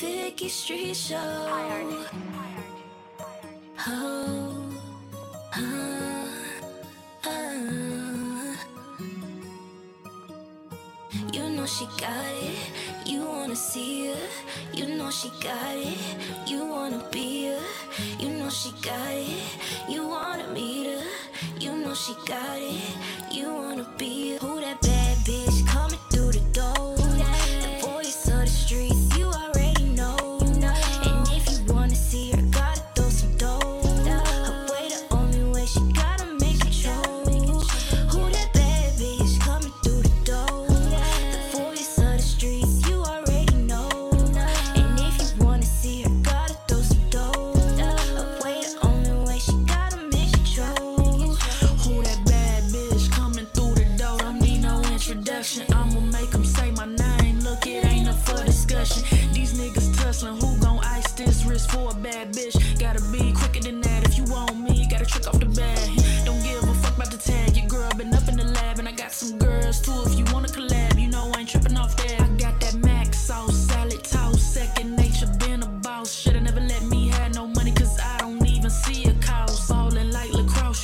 Vicki Street Show. Oh, uh, uh. You know she got it. You wanna see her. You know she got it. You wanna be her. You know she got it. You wanna meet her. You know she got it. You wanna be her.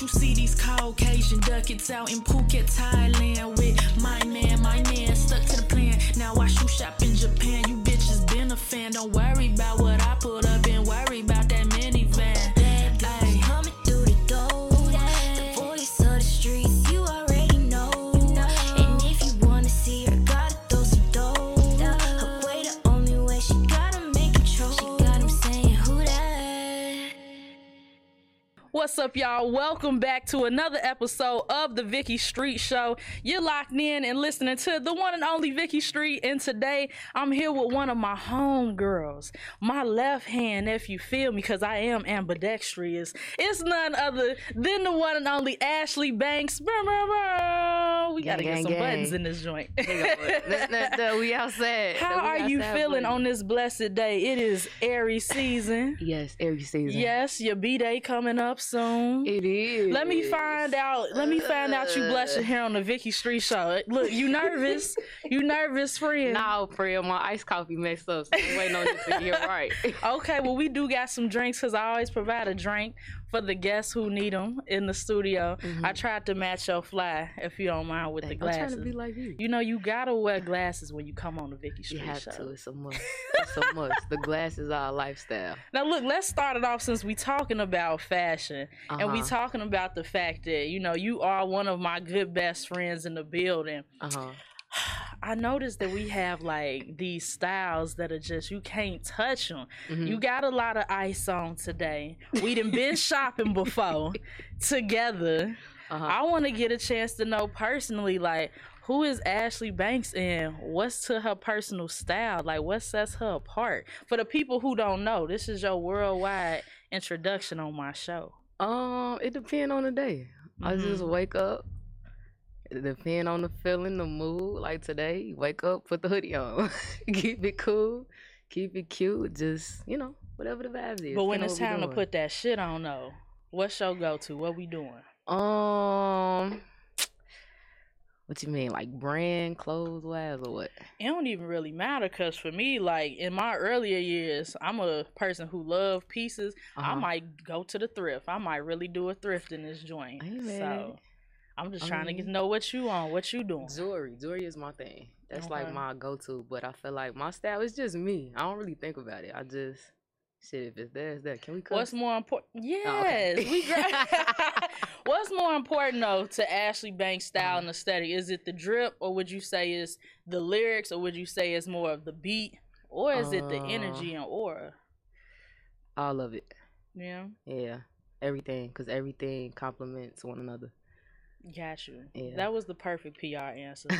You see these Caucasian ducats out in Phuket, Thailand with my man, my man stuck to the plan. Now I shoot shop in Japan. You bitches been a fan. Don't worry about what What's up, y'all? Welcome back to another episode of the Vicki Street Show. You're locked in and listening to the one and only Vicki Street. And today I'm here with one of my homegirls, my left hand, if you feel me, because I am ambidextrous. It's none other than the one and only Ashlee Bankz. Brr, brr, brr. We gotta get some gang, buttons in this joint. We outside. How we are you feeling on this blessed day? It is airy season. Yes, airy season. Yes, your B day coming up soon. It is. Let me find out. Let me find out you blushing here on the Vicki Street Show. Look, you nervous? you nervous, friend? No, Priya, my iced coffee messed up. So I'm waiting on it to get right. Okay, well we do got some drinks because I always provide a drink for the guests who need them in the studio. I tried to match your fly, if you don't mind, with the Mm-hmm. I'm trying glasses. to be like you. you know, you gotta wear glasses when you come on the Vicki You have Show. to. It's a must. It's a must. The glasses are a lifestyle. Now look, let's start it off since we talking about fashion and we Uh-huh. talking about the fact that you know you are one of my good best friends in the building. Uh huh. I noticed that we have like these styles that are just you can't touch them. Mm-hmm. You got a lot of ice on today. We done been shopping before together. Uh-huh. I want to get a chance to know personally, like who is Ashlee Bankz and what's to her personal style? Like what sets her apart? For the people who don't know, this is your worldwide introduction on my show. Um, it depends on the day. I just Mm-hmm. wake up. Depend on the feeling, the mood. Like today, wake up, put the hoodie on, keep it cool, keep it cute. Just you know, whatever the vibes is. But when it's time to put that shit on though, what's your go to? What we doing? Um, what you mean, like brand clothes wise or what? it don't even really matter because for me like in my earlier years i'm a person who love pieces i Uh-huh. might go to the thrift i might really do a thrift in this joint I at so. I'm just trying to get mean- know what you on what you doing Jewelry, jewelry is my thing. That's Okay. like my go-to. But I feel like my style is just me. I don't really think about it. I just shit. If it's there, it's there. Can we cut? what's more important Oh, yes okay. we what's more important though to ashlee bankz style and aesthetic is it the drip or would you say is the lyrics or would you say it's more of the beat or is it the Uh, energy and aura All of it. yeah Yeah, everything. Cause everything complements one another. Got you Yeah. that was the perfect pr answer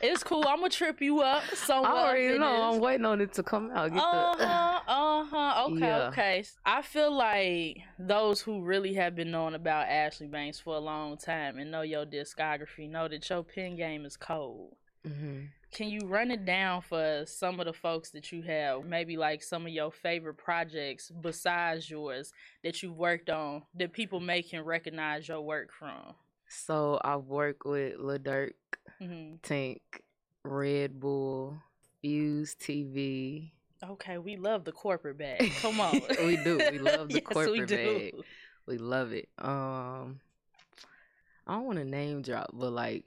It's cool. I'm gonna trip you up. So I already know. I'm waiting on it to come out. Get Uh huh. Uh huh. Okay. Yeah. Okay. I feel like those who really have been knowing about Ashlee Bankz for a long time and know your discography know that your pen game is cold. hmm Can you run it down for some of the folks that you have? Maybe like some of your favorite projects besides yours that you've worked on that people may can recognize your work from. So I work with Lil Durk, hmm Tank, Red Bull, Fuse TV, Okay, we love the corporate bag. Come on. we do. We love the Yes, we corporate do. bag. We love it. Um, I don't want to name drop, but like,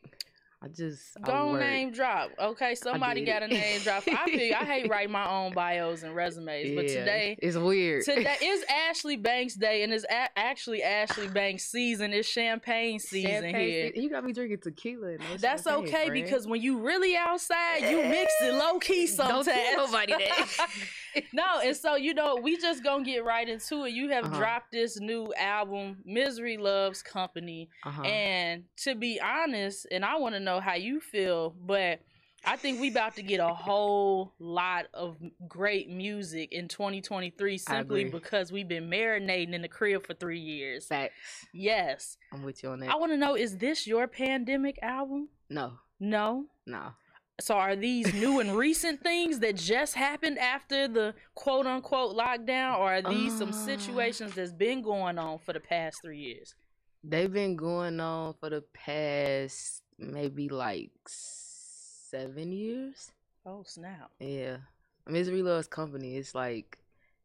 I just I Go work. name drop. Okay, somebody got a name drop. I feel I hate writing my own bios and resumes, but today it's weird. today is Ashlee Bankz Day and it's a- actually Ashlee Bankz season. It's champagne season Champagne here. se- You got me drinking tequila. And no That's okay friend. because when you really outside, you mix it low key Don't sometimes. tell nobody that. no, and so you know, we just gonna get right into it. You have Uh-huh. dropped this new album, Misery Loves Company. uh-huh. And to be honest, and I want to know how you feel, but I think we about to get a whole lot of great music in 2023 simply because we've been marinating in the crib for three years. Facts. Yes. I'm with you on that. I want to know is this your pandemic album? no, No. no. So are these new and recent things that just happened after the quote unquote lockdown, or are these some Uh. situations that's been going on for the past three years? They've been going on for the past maybe like seven years. Oh snap! Yeah. Misery loves company. It's like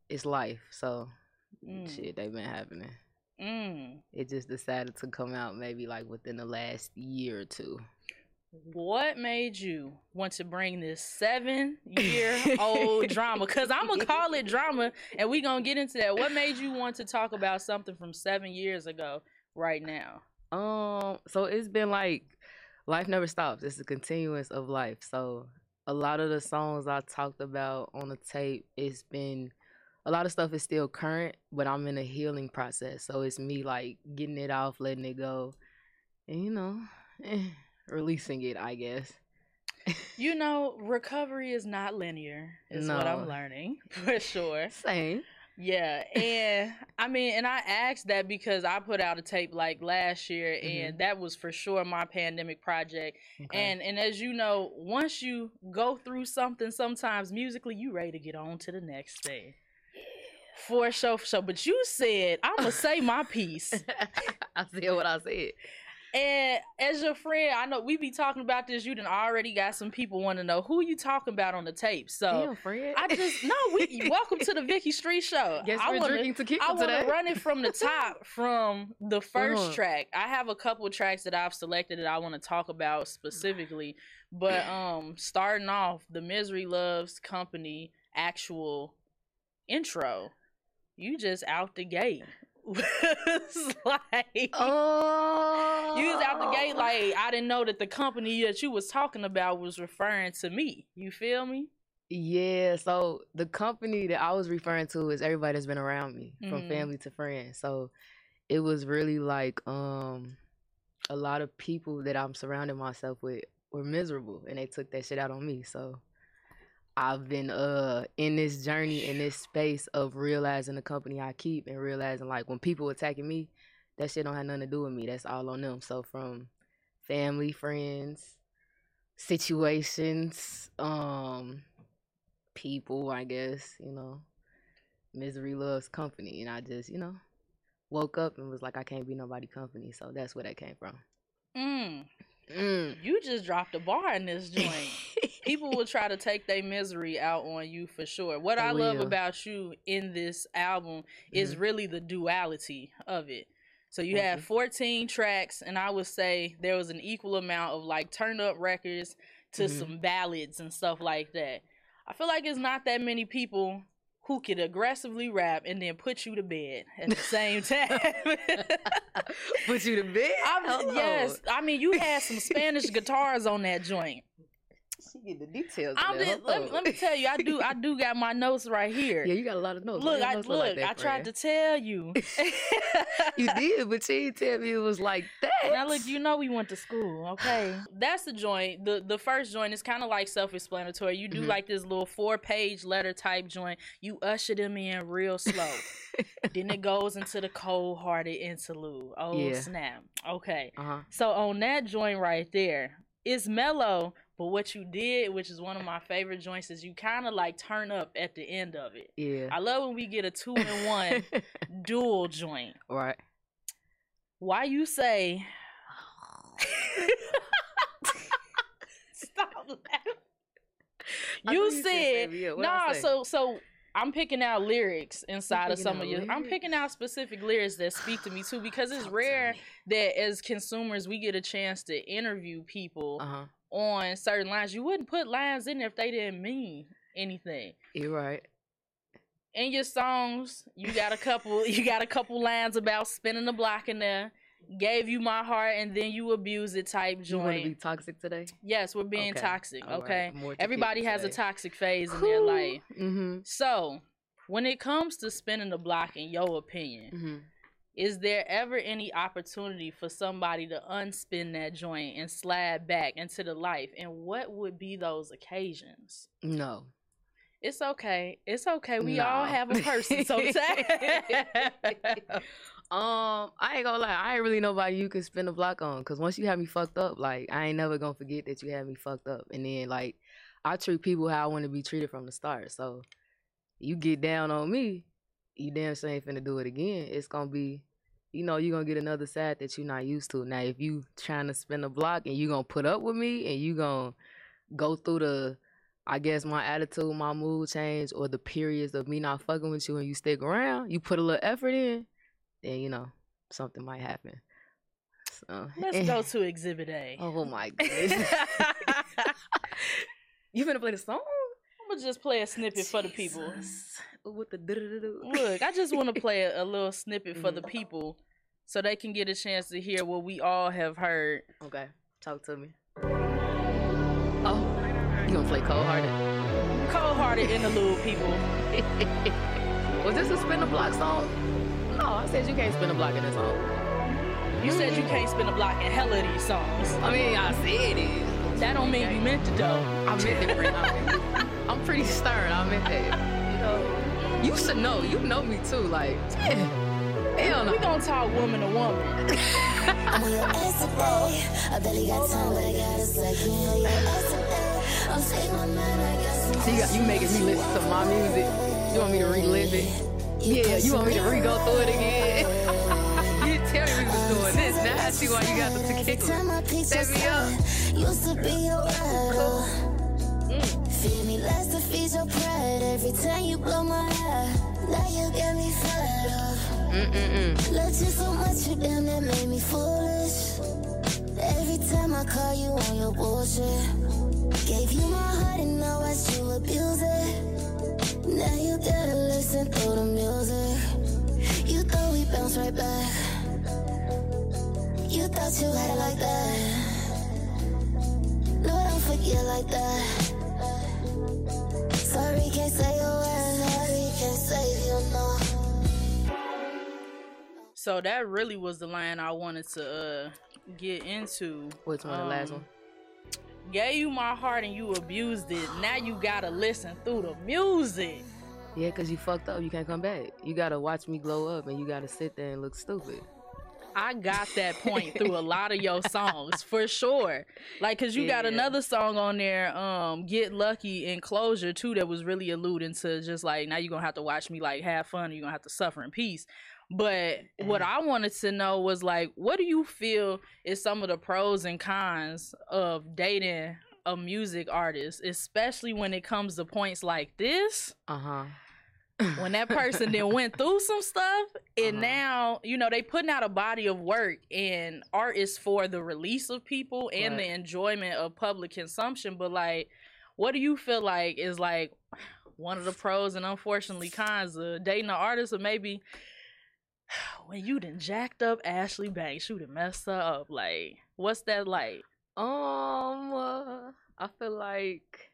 it's life. So Mm. shit, they've been happening. Mm. It just decided to come out maybe like within the last year or two. What made you want to bring this seven year old drama? Because I'm going to call it drama and we going to get into that. What made you want to talk about something from seven years ago right now? Um, so it's been like life never stops. It's a continuance of life. So a lot of the songs I talked about on the tape, it's been a lot of stuff is still current, but I'm in a healing process. So it's me like getting it off, letting it go, and you know, eh, releasing it. I guess. You know, recovery is not linear, is what I'm learning for sure. Same. Yeah, and I mean, and I asked that because I put out a tape like last year, and mm-hmm. that was for sure my pandemic project. Okay. And and as you know, once you go through something, sometimes musically, you ready to get on to the next thing. For sure, for sure. But you said I'm gonna say my piece, I said what I said. And as your friend, I know we be talking about this. You done already got some people want to know who you talking about on the tape. So Damn, friend. I just no. We welcome to the Vicki Street Show. guess I we're wanna- drinking tequila I want to run it from the top from the 1st Uh-huh. track. I have a couple tracks that I've selected that I want to talk about specifically, but um, starting off the Misery Loves Company actual intro, you just out the gate. It's like Oh, you was out the gate like I didn't know that the company that you was talking about was referring to me. You feel me? Yeah, so the company that I was referring to is everybody that's been around me, from Mhm. family to friends. So it was really like um a lot of people that I'm surrounding myself with were miserable and they took that shit out on me. So I've been uh in this journey in this space of realizing the company I keep and realizing like when people attacking me, that shit don't have nothing to do with me. That's all on them. So from family, friends, situations, um, people, I guess, you know. Misery loves company. And I just, you know, woke up and was like, I can't be nobody company. So that's where that came from. Mm, Mm. you just dropped a bar in this joint. people will try to take their misery out on you for sure. What I love about you in this album is Mhm. really the duality of it. So you Thank have 14 tracks, and I would say there was an equal amount of like turn up records to Mhm. some ballads and stuff like that. I feel like it's not that many people who could aggressively rap and then put you to bed at the same time. Put you to bed? I'm, yes, I mean you had some Spanish guitars on that joint. She get the details. I'm just, let, me, let me tell you, I do I do got my notes right here. Yeah, you got a lot of notes. look, I notes look like that, I tried to tell you. You did, but you didn't tell me it was like that. Now look, you know we went to school, okay? That's the joint. The the first joint is kind of like self-explanatory. You do Mhm. like this little four-page letter type joint. You usher them in real slow. then it goes into the cold-hearted interlude. Oh Yeah. snap. Okay. Uh huh. So on that joint right there, it's mellow, but what you did, which is one of my favorite joints, is you kind of like turn up at the end of it. Yeah. I love when we get a two in one dual joint. right. Why you say Stop laughing. I you you said said baby, yeah, what'd I nah. So so I'm picking out lyrics inside of some of your. I'm picking out specific lyrics that speak to me too because it's Talk rare that as consumers we get a chance to interview people Uh-huh. On certain lines. You wouldn't put lines in there if they didn't mean anything. You're right. In your songs, you got a couple. you got a couple lines about spinning the block in there. Gave you my heart and then you abuse it type joint. You want to be toxic today? Yes, we're being Okay. toxic. All right. Okay, to everybody has a toxic phase in their life. Mm-hmm. So, when it comes to spinning the block, in your opinion, Mm-hmm. Is there ever any opportunity for somebody to unspin that joint and slide back into the life? And what would be those occasions? No. It's okay. It's okay. We all have a person. So, Um, I ain't gonna lie, I ain't really nobody you can spin the block on. Cause once you have me fucked up, like I ain't never gonna forget that you had me fucked up. And then like I treat people how I want to be treated from the start. So you get down on me, you damn sure ain't finna do it again. It's gonna be, you know, you're gonna get another side that you're not used to. Now if you trying to spin the block and you gonna put up with me and you gonna go through the I guess my attitude, my mood change, or the periods of me not fucking with you and you stick around, you put a little effort in, then you know something might happen. So Let's go to Exhibit A. Oh my goodness! you finna play the song I'm gonna just play a snippet for the people. With the. Look, I just want to play a, a little snippet for the Mhm. people so they can get a chance to hear what we all have heard. Okay, talk to me. Oh, you gonna play cold hearted? Cold hearted interlude, people. Was this a spin the block song? No, I said you can't spin a block in this song. You said you can't spin a block in hella of these songs. I mean, I said it. That don't mean you meant to though. I meant it. I meant it. I'm pretty stern. I meant that. You know, you should know. You know me too. Like, yeah. hell no. We gonna talk woman to woman. I'm on your ass today. I barely got time, but I got a second. On your ass today. I'm taking my mind, I got some you, got, you making me listen to my music. You want me to relive it? Yeah, you want me to re-go through it again? you tell me we was doing this. Now I see why you got the tequila. Set me up. Used to be your idol. Mm. Feed me less to feed your pride. Every time you blow my high, now you got me fed up. Loved you so much, you damn that made me foolish. Every time I call you on your bullshit. Gave you my heart and now I you abuse it. Now you gotta listen to the music. You thought we bounce right back. You thought you had it like that. No, I don't forget like that. Sorry, can't say a word. So that really was the line I wanted to uh, get into. Which one? The last Um, one? Gave you my heart and you abused it. Now you gotta listen through the music. Yeah, because you fucked up. You can't come back. You gotta watch me glow up and you gotta sit there and look stupid. I got that point through a lot of your songs for sure. Like, cause you got another song on there, um, "Get Lucky" and "Closure" too, that was really alluding to just like now you're gonna have to watch me like have fun, or you're gonna have to suffer in peace. But what I wanted to know was like, what do you feel is some of the pros and cons of dating a music artist, especially when it comes to points like this? Uh huh. When that person then went through some stuff and Uh-huh. now you know they putting out a body of work and art is for the release of people and the enjoyment of public consumption but like what do you feel like is like one of the pros and unfortunately cons of dating an artist or maybe when you done jacked up Ashlee Bankz you done messed her up like what's that like Um, uh, I feel like.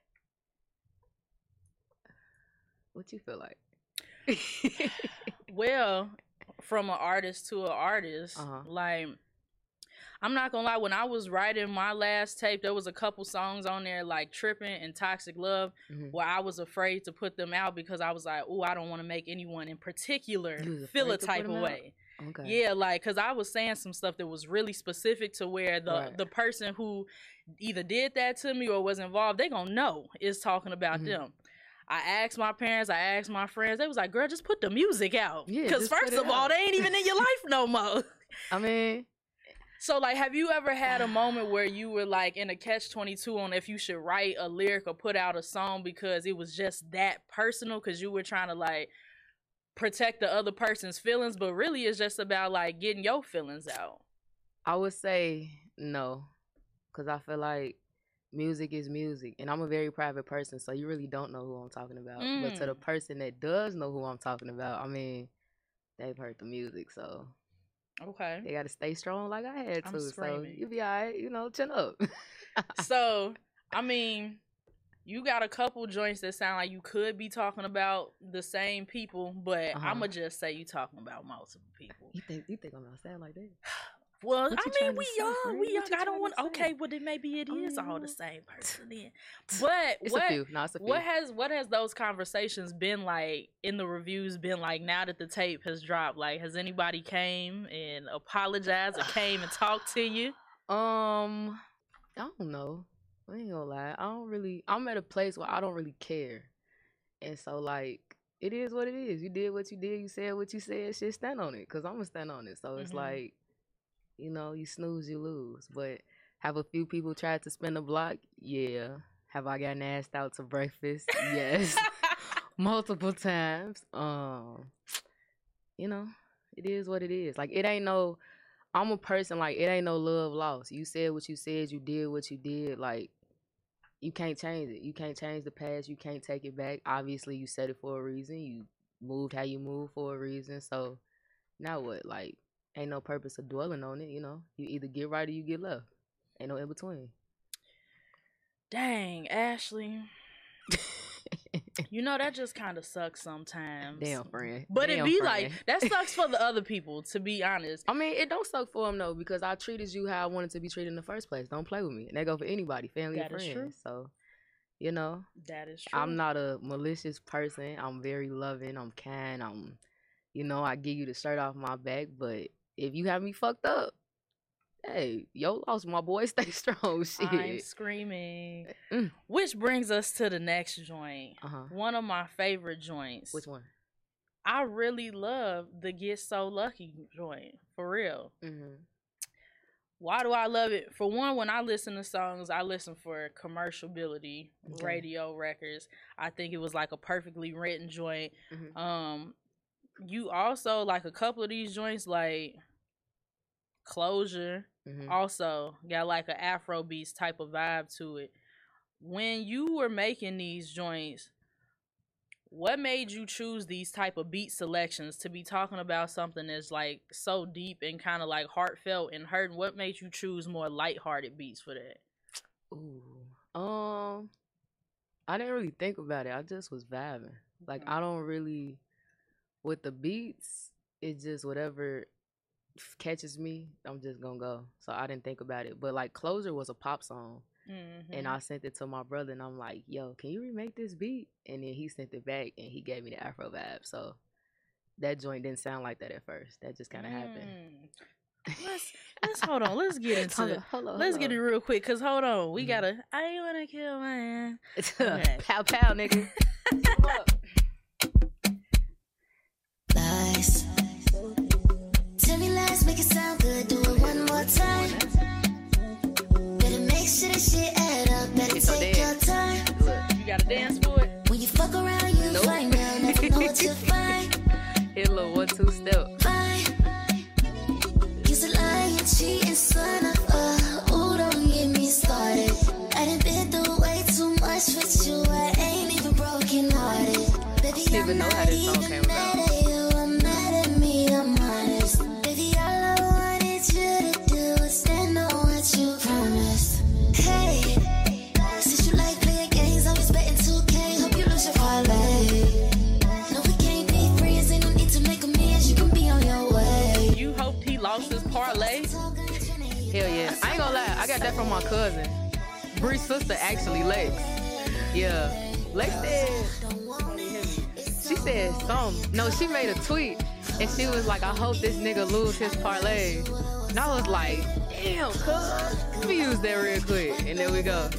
What you feel like? well from an artist to an artist Uh-huh. like i'm not gonna lie when i was writing my last tape there was a couple songs on there like tripping and toxic love Mhm. where i was afraid to put them out because i was like oh i don't want to make anyone in particular feel a afraid to put type of way Okay. yeah like because i was saying some stuff that was really specific to where the Right. the person who either did that to me or was involved they gonna know is talking about Mhm. them I asked my parents, I asked my friends. They was like, "Girl, just put the music out." Because first of all, they ain't even in your life no more. I mean, So, like, have you ever had a moment where you were like in a catch twenty two on if you should write a lyric or put out a song because it was just that personal because you were trying to like protect the other person's feelings, but really it's just about like getting your feelings out. I would say no, because I feel like music is music, and I'm a very private person, so you really don't know who I'm talking about. But to the Mm. person that does know who I'm talking about, I mean, they've heard the music, so Okay. they got to stay strong like I had I'm to. So you be alright, you know, chin up. so, I mean, you got a couple joints that sound like you could be talking about the same people, but Uh-huh. I'ma just say you talking about multiple people. you think you think I'm gonna sound like that? Well, I mean, we young, we young. I don't want. Okay, well then maybe it is all the same person then. But It's what. No, it's a few. what has what has those conversations been like in the reviews? Been like now that the tape has dropped? Like, has anybody came and apologized or came and talked to you? Um, I don't know. I ain't gonna lie. I don't really. I'm at a place where I don't really care, and so like it is what it is. You did what you did. You said what you said. Shit, stand on it. Cause I'm gonna stand on it. So it's Mhm. like, you know, you snooze, you lose. But have a few people tried to spin the block? Yeah. Have I gotten asked out to breakfast? Yes. multiple times. Um, you know, it is what it is. Like it ain't no. I'm a person like it ain't no love lost. You said what you said. You did what you did. Like you can't change it. You can't change the past. You can't take it back. Obviously, you said it for a reason. You moved how you moved for a reason. So now what? Like ain't no purpose of dwelling on it. You know, you either get right or you get left. Ain't no in between. Dang, Ashlee. You know that just kind of sucks sometimes. Damn friend. But it be friend. like that sucks for the other people. To be honest, I mean, it don't suck for them though because I treated you how I wanted to be treated in the first place. Don't play with me. And that go for anybody, family That friends. true. So, you know, that is true. I'm not a malicious person. I'm very loving. I'm kind. I'm, you know, I give you the shirt off my back. But if you have me fucked up, hey, yo, lost my boy. Stay strong. Shit. I'm screaming. Mm. Which brings us to the next joint. Uh huh. One of my favorite joints. Which one? I really love the Get So Lucky joint. For real. Mm-hmm. Why do I love it? For one, when I listen to songs, I listen for commercialability, radio records. I think it was like a perfectly written joint. Mhm. Um, you also like a couple of these joints, like Closure, Mm-hmm. also got like an Afro beats type of vibe to it. When you were making these joints, what made you choose these type of beat selections to be talking about something that's like so deep and kind of like heartfelt and hurting? What made you choose more lighthearted beats for that? Ooh. Um, I didn't really think about it. I just was vibing. Like Mm. I don't really with the beats. It's just whatever catches me. I'm just gonna go. So I didn't think about it. But like Closure was a pop song, Mm-hmm. and I sent it to my brother, and I'm like, "Yo, can you remake this beat?" And then he sent it back, and he gave me the Afro vibe. So that joint didn't sound like that at first. That just kind of happened. Mm. Let's let's hold on. Let's get into Hold it. on, hold on, Let's hold get it real quick, cause hold on, we Mhm. gotta. I wanna kill man. Okay. pow pow, nigga. make it sound good. That from my cousin. Bree's sister actually, Lex. Yeah. Lex said she said something. No, she made a tweet and she was like, I hope this nigga lose his parlay. And I was like, damn, cuz. Let me use that real quick. And there we go.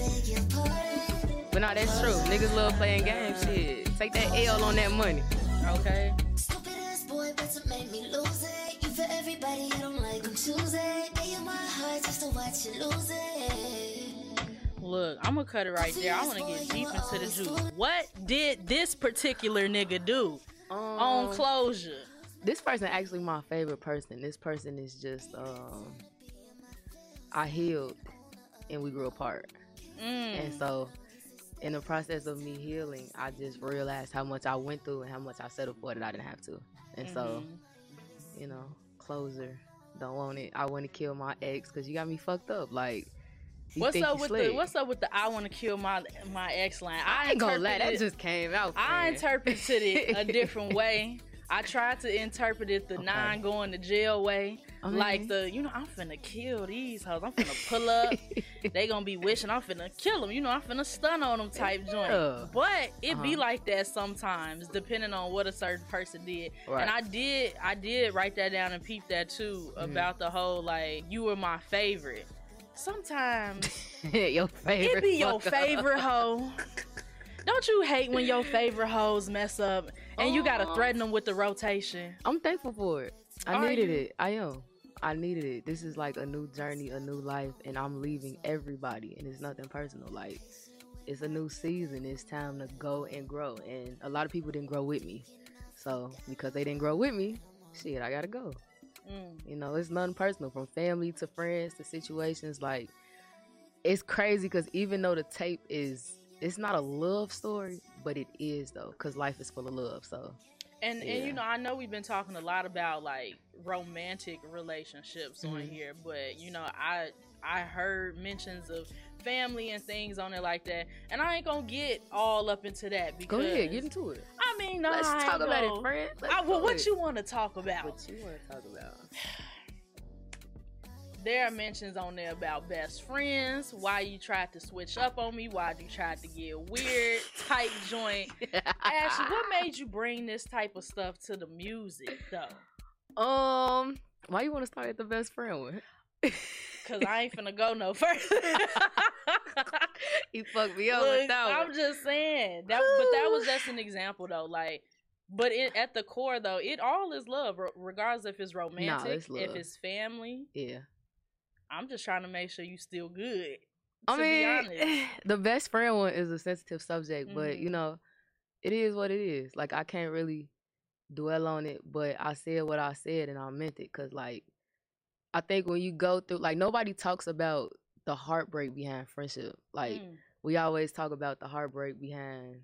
But no, that's true. Niggas love playing games. Shit. Take that L on that money. Okay. Stupid ass boy, better make me lose it. You for everybody, I don't like them choosing. They in my heart just to watch you lose it. Look, I'm gonna cut it right there. I want to get deep into the juice. What did this particular nigga do on Um, closure? this person actually my favorite person. This person is just um I healed and we grew apart. Mm. And so in the process of me healing, I just realized how much I went through and how much I settled for that I didn't have to. And so, Mhm. you know, closure. Don't want it. I want to kill my ex because you got me fucked up. Like, what's up with slick. the What's up with the I want to kill my my ex line? I ain't gonna lie, that just came out. I interpreted it a different way. I tried to interpret it the Okay. nine going to jail way. I like the, you know, I'm finna kill these hoes. I'm finna pull up. they gonna be wishing I'm finna kill them. You know, I'm finna stun on them type joint. But it be Uh-huh. like that sometimes, depending on what a certain person did. Right. And I did, I did write that down and peep that too Mhm. about the whole like you were my favorite. Sometimes your favorite. it be your favorite hoe. Don't you hate when your favorite hoes mess up and you gotta threaten them with the rotation? I'm thankful for it. I Are needed you? it. I am. I needed it. This is like a new journey, a new life, and I'm leaving everybody. And it's nothing personal. Like it's a new season. It's time to go and grow. And a lot of people didn't grow with me. So because they didn't grow with me, shit, I gotta go. Mm. You know, it's nothing personal from family to friends to situations. Like it's crazy because even though the tape is, it's not a love story, but it is though, because life is full of love. So And and you know, I know we've been talking a lot about like romantic relationships on Mhm. here, but you know, I I heard mentions of family and things on it like that, and I ain't gonna get all up into that because go ahead, get into it. I mean, no, Let's I talk about gonna- it, friend. Let's I, well, what you want to talk about? What you want to talk about? There are mentions on there about best friends, why you tried to switch up on me, why you tried to get weird, type joint. Ashlee, what made you bring this type of stuff to the music though? um, why you want to start at the best friend one? Cause I ain't finna go no further. he fucked me up Look, I'm just saying that, but that was just an example though. Like, but it, at the core though, it all is love, re- regardless if it's romantic, it's if it's family. yeah. I'm just trying to make sure you still good. I be mean, the best friend one is a sensitive subject, but you Mhm. know, it is what it is. Like I can't really dwell on it, but I said what I said and I meant it. Cause like, I think when you go through, like nobody talks about the heartbreak behind friendship. Like Mm. we always talk about the heartbreak behind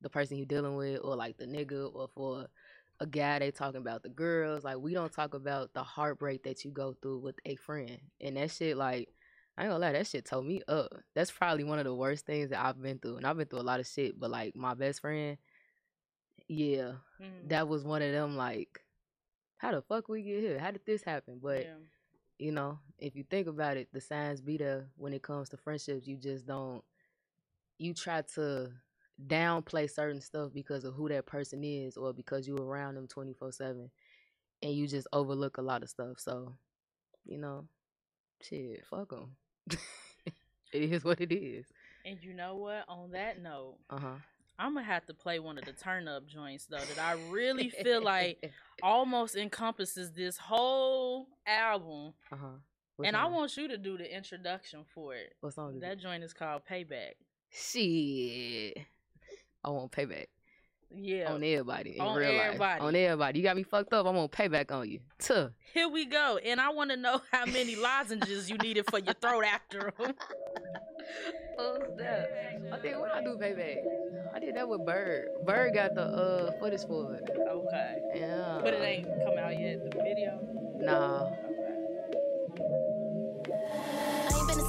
the person you're dealing with, or like the nigga, or for a guy they talking about the girls. Like we don't talk about the heartbreak that you go through with a friend, and that shit like. I ain't gonna lie, that shit tore me up. That's probably one of the worst things that I've been through. And I've been through a lot of shit, but like my best friend, yeah, Mm. that was one of them like, how the fuck we get here? How did this happen? But Yeah. you know, if you think about it, the signs be there when it comes to friendships. You just don't. You try to downplay certain stuff because of who that person is, or because you're around them twenty four seven, and you just overlook a lot of stuff. So, you know, shit, fuck them. it is what it is. And you know what? On that note, Uh huh. I'm gonna have to play one of the turn up joints though that I really feel like almost encompasses this whole album. Uh huh. and I want you to do the introduction for it. what song is That it? joint is called Payback. Shit. I want payback. Yeah. on everybody On everybody. life. On everybody. You got me fucked up. I'm gonna pay back on you. Tuh. Here we go. And I want to know how many lozenges you needed for your throat after 'em. Oh snap. I think what I do payback. I did that with Bird. Bird got the uh footage for it. Okay. Yeah. But it ain't come out yet, the video. Nah.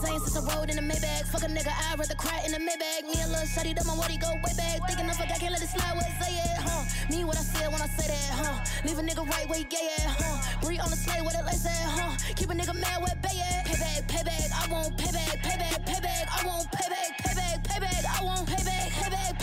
Same since I rode in the Maybach. Fuck a nigga, I'd rather cry in the Maybach. Me and Lil Shotty, done my what he go way back. Thinking I forgot, can't let it slide, what say it, huh? Me what I said when I say that, huh? Leave a nigga right where he gay at, huh? Bree on the sleigh with it lace at, huh? Keep a nigga mad with bay at. Payback, payback, I want payback, payback, payback, I want payback, payback, payback, I want payback, payback,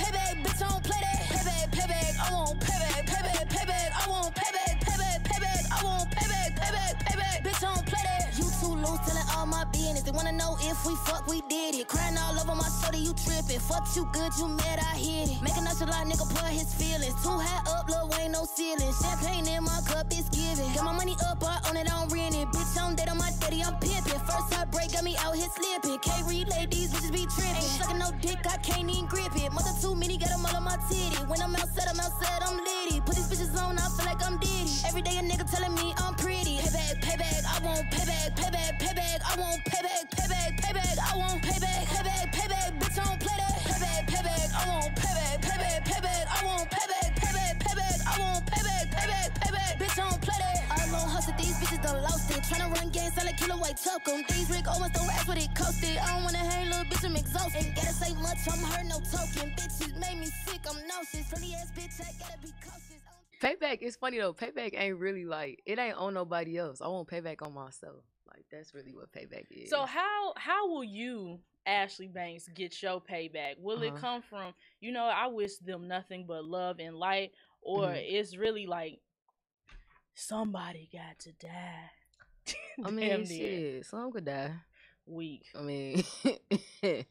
Loose, telling all my business. They wanna know if we fuck, we did it. Crying all over my shoulder, you tripping. Fuck you good, you mad, I hit it. Making us nonchalant nigga put his feelings. Too high up, love ain't no ceiling. Champagne in my cup, it's giving. Got my money up, I own it, I don't rent it. Bitch, on date on my daddy, I'm pimping. First heartbreak got me out here slipping. Can't relay, these bitches be tripping. Ain't sucking no dick, I can't even grip it. Mother too many, got them all on my titty. When I'm outside, I'm outside, I'm litty. Put these bitches on, I feel like I'm Diddy. Every day a nigga telling me I'm I want payback, payback, payback. I want payback, payback, payback. Bitch, I don't play that. Payback, payback. I want payback, payback, payback. I want payback, payback, payback. I want payback, payback, payback. Bitch, I don't play that. I don't hustle, these bitches done lost it. Tryna run game, sound like killer white chuck 'em. These Rick Owens don't rap what it coasted. I don't wanna hang, little bitch, I'm exhausted. Ain't gotta say much, I'm hurt, no token. Bitches made me sick, I'm nauseous. Funny ass bitch, I gotta be cautious. Payback is funny though. Payback ain't really like it ain't on nobody else. I want payback on myself. Like that's really what payback is. So how how will you, Ashlee Bankz, get your payback? Will it Uh-huh. come from you know I wish them nothing but love and light, or Mhm. it's really like somebody got to die? I mean, shit, some could die. Weak. I mean,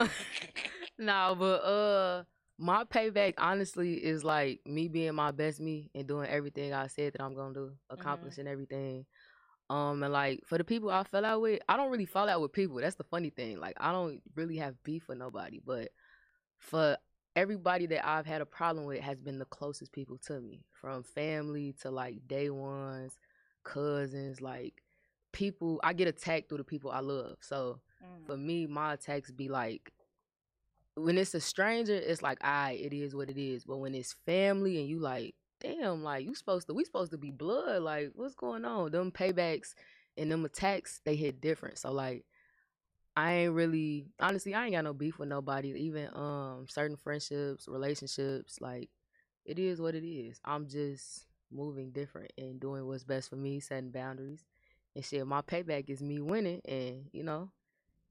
no, but uh, my payback honestly is like me being my best me and doing everything I said that I'm gonna do, accomplishing everything. Um, and like for the people I fell out with, I don't really fall out with people. That's the funny thing. Like I don't really have beef with nobody, but for everybody that I've had a problem with has been the closest people to me, from family to like day ones, cousins, like people. I get attacked through the people I love. So Mm. for me, my attacks be like when it's a stranger, it's like, I it is what it is. But when it's family and you like, damn, like you supposed to we supposed to be blood. Like, what's going on? Them paybacks and them attacks, they hit different. So like I ain't really honestly, I ain't got no beef with nobody. Even um certain friendships, relationships, like it is what it is. I'm just moving different and doing what's best for me, setting boundaries. And shit, my payback is me winning and you know,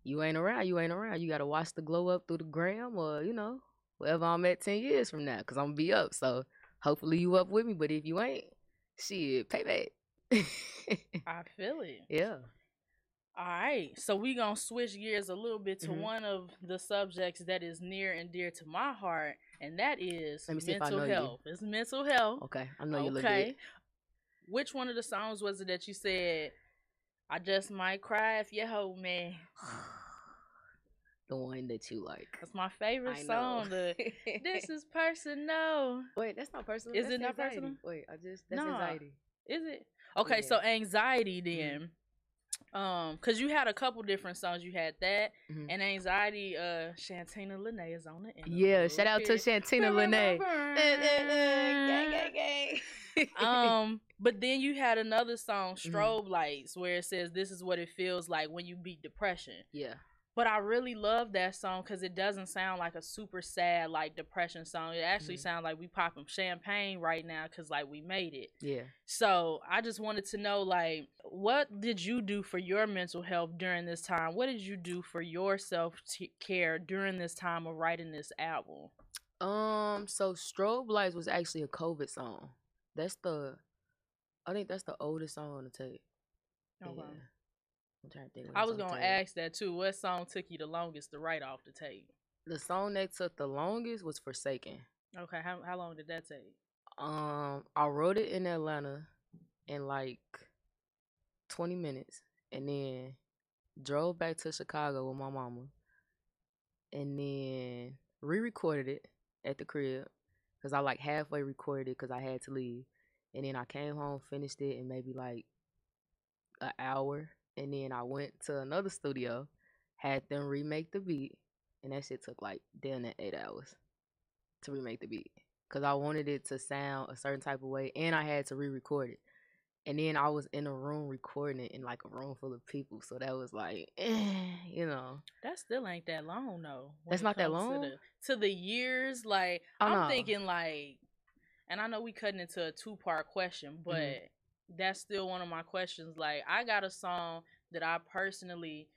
you ain't around, you ain't around. You gotta watch the glow up through the gram or, you know, wherever I'm at ten years from now, cause I'm gonna be up. So hopefully you up with me. But if you ain't, shit, payback. I feel it. yeah. All right, so we gonna switch gears a little bit to Mhm. one of the subjects that is near and dear to my heart, and that is Let me see if I mental know you. health. It's mental health. Okay. I know you look okay. Which one of the songs was it that you said? I just might cry if you hold me. The one that you like. That's my favorite song. The this is personal. Wait, that's not personal. Is that's it not anxiety. personal? Wait, I just that's Nah. anxiety. Is it? Okay, Yeah. so anxiety Mm-hmm. then. Um, cause you had a couple different songs. You had that Mhm. and anxiety. Uh, Shantina Lene is on it. Yeah, shout out to Shantina Lene. um, but then you had another song, Mhm. "Strobe Lights," where it says, "This is what it feels like when you beat depression." yeah. But I really love that song because it doesn't sound like a super sad like depression song. It actually Mhm. sounds like we popping champagne right now because like we made it. Yeah. So I just wanted to know, like, what did you do for your mental health during this time? What did you do for your self care during this time of writing this album? Um, so Strobe Lights was actually a COVID song. That's the I think that's the oldest song on the tape. Okay. Yeah. I'm trying to think. I was gonna ask that too. What song took you the longest to write off the tape? The song that took the longest was Forsaken. Okay, how how long did that take? Um, I wrote it in Atlanta in like 20 minutes and then drove back to Chicago with my mama and then re-recorded it at the crib because I like halfway recorded because I had to leave. And then I came home, finished it in maybe like an hour. And then I went to another studio, had them remake the beat. And that shit took like damn near eight hours to remake the beat because I wanted it to sound a certain type of way, and I had to re-record it. And then I was in a room recording it in like a room full of people, so that was like, eh, you know, That still ain't that long though. That's not that long? To the, to the years, like I'm thinking like, and I know we cutting into a two part question, but Mm-hmm. that's still one of my questions. Like I got a song that I personally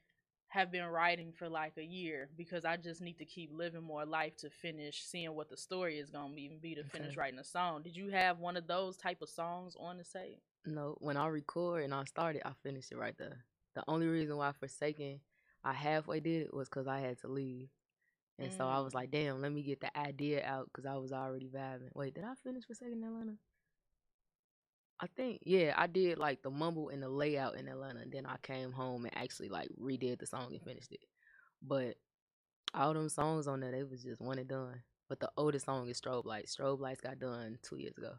have been writing for like a year because I just need to keep living more life to finish seeing what the story is gonna even be to finish writing a song. Did you have one of those type of songs on the tape? No. When I record and I started, I finished it right there. The only reason why Forsaken I halfway did it was because I had to leave, And so I was Mm. like, damn, let me get the idea out because I was already vibing. Wait, did I finish Forsaken in Atlanta? I think yeah, I did like the mumble and the layout in Atlanta, and then I came home and actually like redid the song and finished it. But all them songs on there, they was just one and done. But the oldest song is Strobe Lights. Strobe Lights got done two years ago.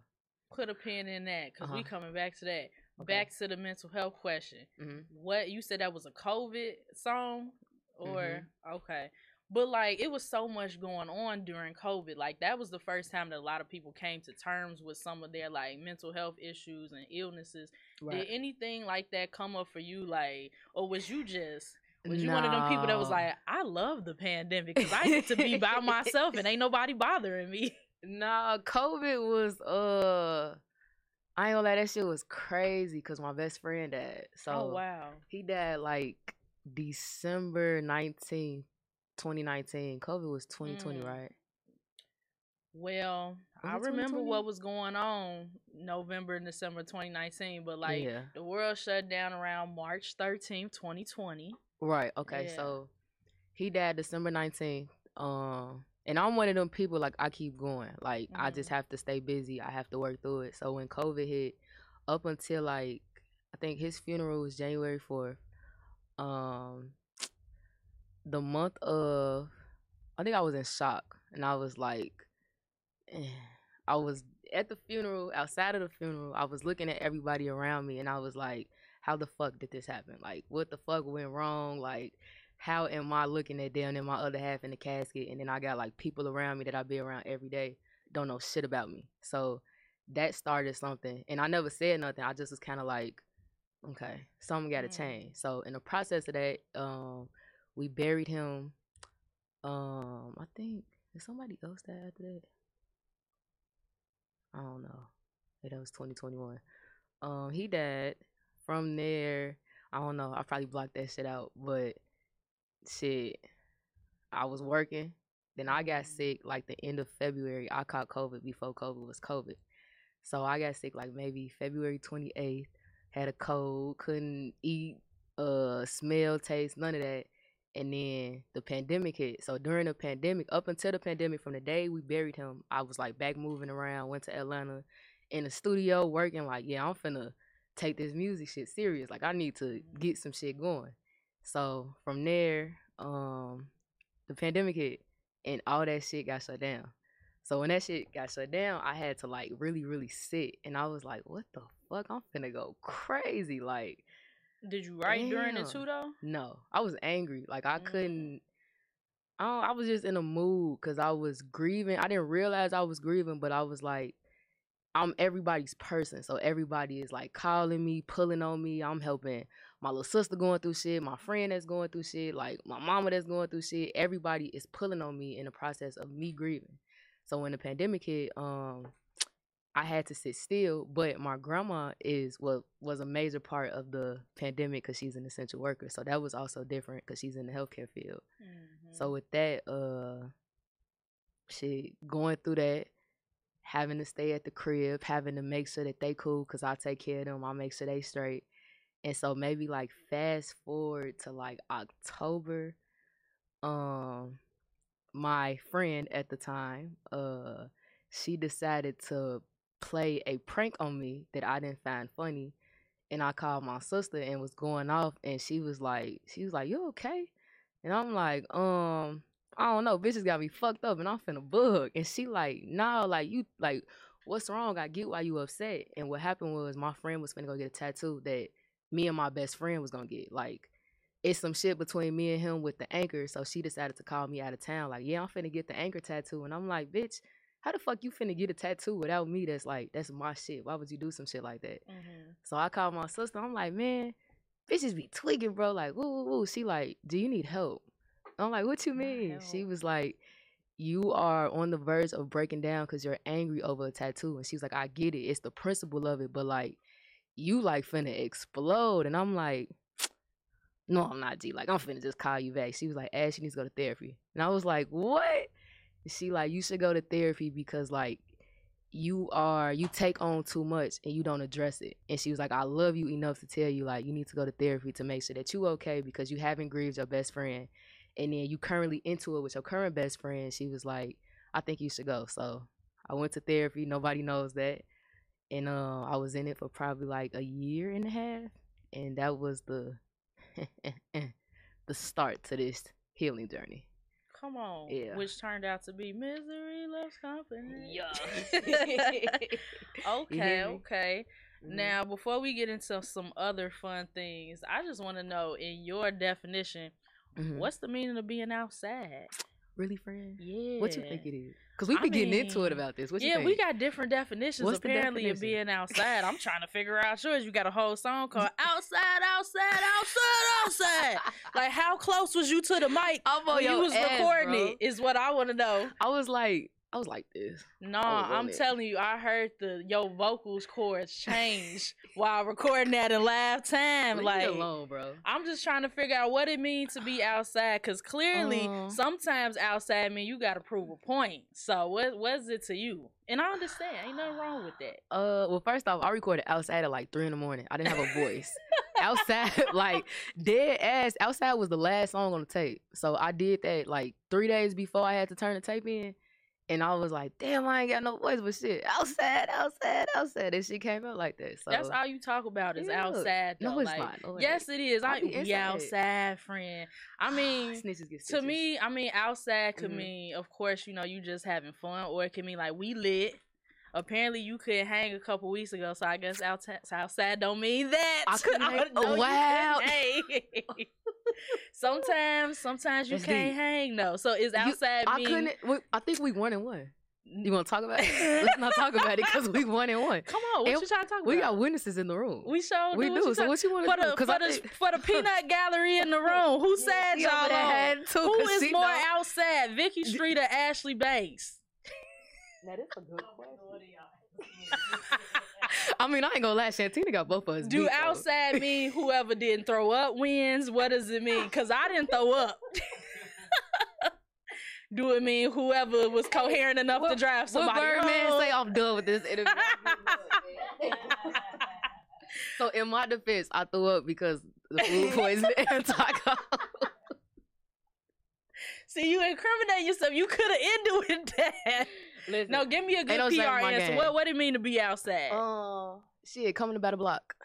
Put a pin in that because we Uh-huh. coming back to that. Okay. Back to the mental health question. hmm What you said that was a COVID song, or Mm-hmm. okay, but like it was so much going on during COVID. Like that was the first time that a lot of people came to terms with some of their like mental health issues and illnesses. Did anything like that come up for you? Like, or was you just was you one of them people that was like, I love the pandemic because I get to be by myself and ain't nobody bothering me. Nah, COVID was uh I ain't gonna lie, that shit was crazy because my best friend died. So oh wow. he died like December 19th, 2019. COVID was 2020, Mm. right? Well, Was I remember 2020? what was going on November and December 2019, but like yeah. the world shut down around March 13th, 2020. Right. Okay. Yeah. So he died December 19th. Um and I'm one of them people like I keep going. Like I just Mhm. have to stay busy. I have to work through it. So when COVID hit, up until like I think his funeral was January 4th. Um the month of I think I was in shock and I was like eh. I was at the funeral, outside of the funeral, I was looking at everybody around me and I was like, how the fuck did this happen? Like, what the fuck went wrong? Like, how am I looking at them and my other half in the casket? And then I got like people around me that I be around every day, don't know shit about me. So that started something. And I never said nothing. I just was kind of like, okay, something got to Mm. change. So in the process of that, um, we buried him. Um, I think did somebody else die after that? I don't know. Yeah, that was 2021. Um, he died. From there, I don't know. I probably blocked that shit out, but shit, I was working. Then I got Mm. sick like the end of February. I caught COVID before COVID was COVID. So I got sick like maybe February 28th. Had a cold, couldn't eat, uh, smell, taste, none of that. And then the pandemic hit. So during the pandemic, up until the pandemic, from the day we buried him, I was like back moving around, went to Atlanta in the studio working, like, yeah, I'm finna take this music shit serious. Like I need to get some shit going. So from there, um, the pandemic hit and all that shit got shut down. So when that shit got shut down, I had to like really, really sit and I was like, what the fuck? I'm finna go crazy. Like, Did you write during the Damn. too though? no. I was angry. Like I Mm. couldn't I don't, I was just in a mood because I was grieving. I didn't realize I was grieving, but I was like, I'm everybody's person. So everybody is like calling me, pulling on me. I'm helping my little sister going through shit, my friend that's going through shit, like my mama that's going through shit. Everybody is pulling on me in the process of me grieving. So when the pandemic hit, um, I had to sit still. But my grandma is what was a major part of the pandemic because she's an essential worker. So that was also different because she's in the healthcare field. Mhm. So with that, uh, shit, going through that, having to stay at the crib, having to make sure that they cool, cause I take care of them, I make sure they straight. And so maybe like fast forward to like October, um, my friend at the time, uh, she decided to play a prank on me that I didn't find funny. And I called my sister and was going off and she was like, she was like, You okay? And I'm like, um, I don't know, bitches got me fucked up and I'm finna bug. And she like, no, like you like, what's wrong? I get why you upset. And what happened was my friend was finna go get a tattoo that me and my best friend was gonna get. Like, it's some shit between me and him with the anchor. So she decided to call me out of town. Like, yeah, I'm finna get the anchor tattoo. And I'm like, bitch, how the fuck you finna get a tattoo without me? That's like, that's my shit. Why would you do some shit like that? Mhm. So I called my sister. I'm like, man, bitches be tweaking, bro. Like, woo, woo, woo. She like, do you need help? I'm like, what you mean? She was like, you are on the verge of breaking down because you're angry over a tattoo. And she was like, I get it. It's the principle of it, but like, you like finna explode. And I'm like, no, I'm not G. Like, I'm finna just call you back. She was like, Ash, you need to go to therapy. And I was like, what? She like, you should go to therapy because like you are you take on too much and you don't address it. And she was like, I love you enough to tell you like you need to go to therapy to make sure that you okay because you haven't grieved your best friend and then you currently into it with your current best friend, she was like, I think you should go. So I went to therapy. Nobody knows that. And uh, I was in it for probably like a year and a half. And that was the the start to this healing journey. Come on. Yeah. Which turned out to be misery loves company. Yeah. okay, hear me? okay. Mhm. Now, before we get into some other fun things, I just want to know, in your definition, Mhm. what's the meaning of being outside? Really, friend? Yeah. What you think it is? Because we I be getting into it about this. What you yeah, think? we got different definitions What's apparently of being outside. I'm trying to figure out yours. You got a whole song called Outside, Outside, Outside, Outside. like, how close was you to the mic I'm on when you was ass, recording bro. it? Is what I want to know. I was like, I was like this. No, was I'm it. telling you, I heard the your vocals chords change while recording that in live time. Leave like, alone, bro. I'm just trying to figure out what it means to be outside, because clearly, Uh. sometimes outside mean you got to prove a point. So, what is it to you? And I understand, ain't nothing wrong with that. Uh, well, first off, I recorded outside at like three in the morning. I didn't have a voice. outside, like dead ass. Outside was the last song on the tape, so I did that like three days before I had to turn the tape in, and I was like, damn, I ain't got no voice, but shit, outside, outside, outside, and she came out like that. So That's all you talk about is Yeah. outside. No, it's like, not. No, it Yes, it is. I I be outside, friend. I mean, snitches get to me, I mean, outside could Mhm. mean, of course, you know, you just having fun, or it could mean like we lit. Apparently, you could hang a couple weeks ago, so I guess outside, outside don't mean that. I know oh, you couldn't wow. hang. sometimes, sometimes you That's can't deep. hang though. So is You- outside I mean? couldn't. we- I think we one and one. You want to talk about it? Let's not talk about it because we one and one. Come on, what And you trying to talk about? We got witnesses in the room. we sure We do. do. What you So what you want for to do? the for the think for the peanut gallery in the room. Who said y'all over there on? had two, Who 'cause is more know- outside, Vicki Street or Ashlee Bankz? That is a good question. I mean, I ain't gonna lie. Shantina got both of us. Do outside mean whoever didn't throw up wins? What does it mean? Cause I didn't throw up. Do it mean whoever was coherent enough to What- drive What somebody Birdman home? say? I'm done with this interview. so in my defense, I threw up because the food poisoning and taco. See, you incriminate yourself. You could have ended with that. Listen, No, give me a good no PR answer. game. What what it mean to be outside? uh, shit, coming to buy the block.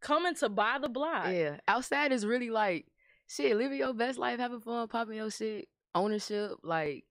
Coming to buy the block. Yeah, outside is really like shit. Living your best life, having fun, popping your shit, ownership. Like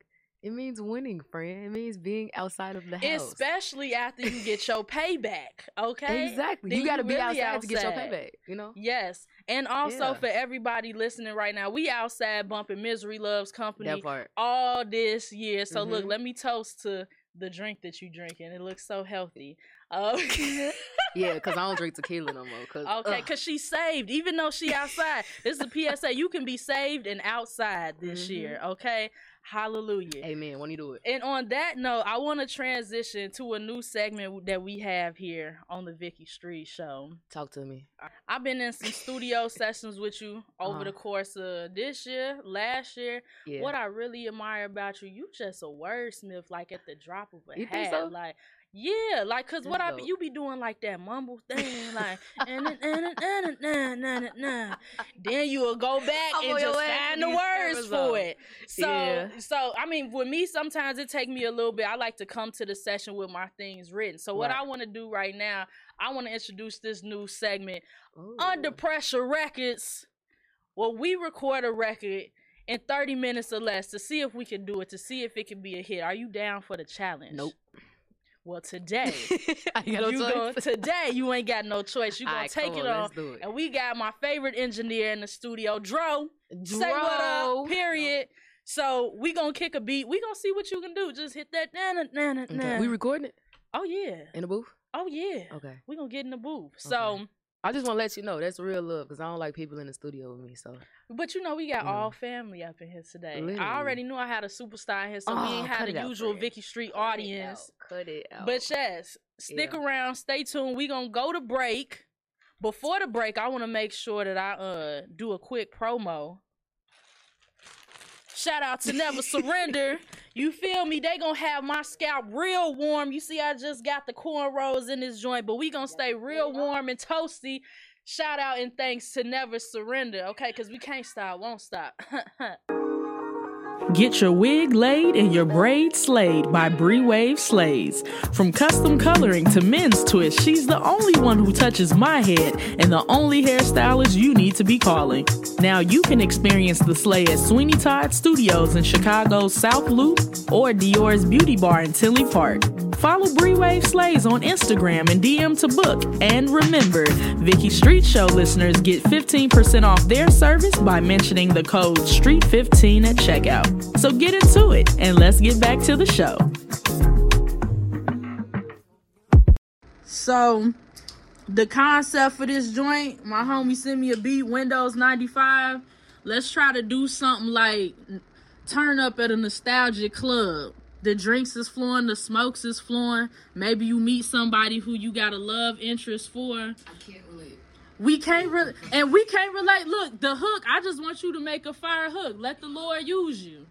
it means winning, friend. It means being outside of the house. Especially after you get your payback. Okay. Exactly. Then You got to you be really outside, to get your payback. You know. Yes. And also Yeah. for everybody listening right now, we outside bumping Misery Loves Company all this year. So look, Mhm. let me toast to the drink that you drinking. It looks so healthy. Um, Yeah, because I don't drink tequila no more. Cause, okay, because she's saved, even though she outside. this is a PSA. You can be saved and outside this Mhm. year. Okay. Hallelujah. Amen. When you do it. And on that note, I want to transition to a new segment that we have here on the Vicki Street Show. Talk to me. I've been in some studio sessions with you over the Uh-huh. course of this year, last year. Yeah. What I really admire about you, you just a wordsmith, like at the drop of a You hat. think so? Like, yeah, like, cause what I be, you be doing like that mumble thing, like, and then you will go back and just find the words for it. So, Yeah. so I mean, with me, sometimes it take me a little bit. I like to come to the session with my things written. So, what Right. I want to do right now, I want to introduce this new segment Ooh. under pressure records well we record a record in 30 minutes or less to see if we can do it to see if it can be a hit are you down for the challenge Nope. Well today no you choice. go, today you ain't got no choice you gonna Alright, take it on, on Let's do it. and we got my favorite engineer in the studio dro say what Dro. up period so we gonna kick a beat we gonna see what you can do just hit that na na na na Okay. We recording it oh yeah in the booth. oh yeah Okay. we gonna get in the booth so I just want to let you know that's real love because I don't like people in the studio with me. So But you know, we got Yeah. all family up in here today. Literally. I already knew I had a superstar in here, so we Oh, ain't had the it out, usual friend. Vicki Street Cut it audience. out. Cut it out. But yes, stick Yeah. around, stay tuned. We gonna go to break. Before the break, I want to make sure that I uh do a quick promo. Shout out to Never Surrender. You feel me? They gonna have my scalp real warm. You see, I just got the cornrows in this joint, but we gonna stay real warm and toasty. Shout out and thanks to Never Surrender, okay? Because we can't stop, won't stop. Get your wig laid and your braid slayed by Bree Wave Slays. From custom coloring to men's twist, she's the only one who touches my head and the only hairstylist you need to be calling. Now you can experience the slay at Sweeney Todd Studios in Chicago's South Loop or Dior's Beauty Bar in Tinley Park. Follow Bree Wave Slays on Instagram and DM to book. And remember, Vicki Street Show listeners get 15% off their service by mentioning the code STREET15 at checkout. So get into it and let's get back to the show. So, the concept for this joint, my homie sent me a beat, Windows 95. Let's try to do something like turn up at a nostalgic club the drinks is flowing, the smokes is flowing. Maybe you meet somebody who you got a love interest for. I can't relate. We can't re- and we can't relate. Look, the hook. I just want you to make a fire hook. Let the Lord use you.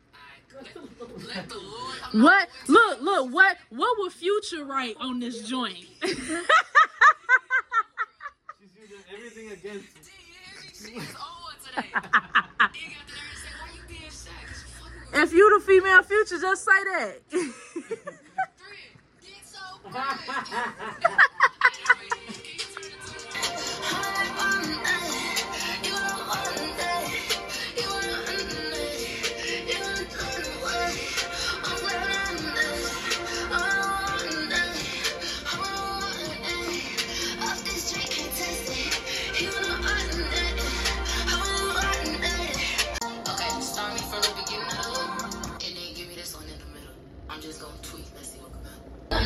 Let the Lord. What? Look, look. What? What would Future write on this joint? She's using everything against me. If you the female future, just say that.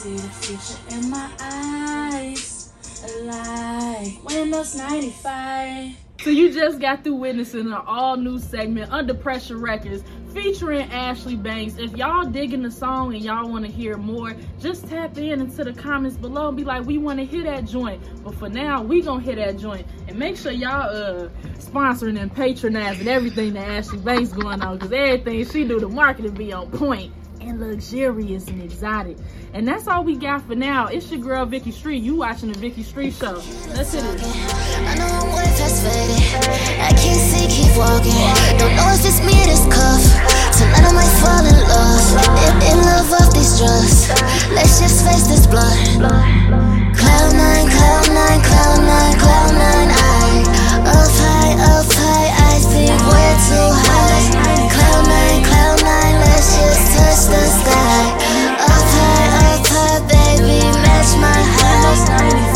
see the future in my eyes. Like Windows 95. So you just got through witnessing an all new segment, Under Pressure Records, featuring Ashlee Bankz. If y'all digging the song and y'all want to hear more, just tap in into the comments below and be like, we want to hear that joint. But for now, we gonna hit that joint. And make sure y'all uh sponsoring and patronizing everything that Ashlee Bankz going on, because everything she do, the marketing be on point and luxurious and exotic. And that's all we got for now. It's your girl Vicki Street. You watching the Vicki Street Show. Let's hit it. I know I'm way past. I can't see, keep walking. Don't know if it's me this cuff. Tonight I might fall in love. In, in love these drugs. Let's just face this blood. Cloud nine, cloud nine, cloud up high, up high, I think we're too high. Cloud nine, cloud nine, let's just touch the sky. Up high, up high, baby, match my high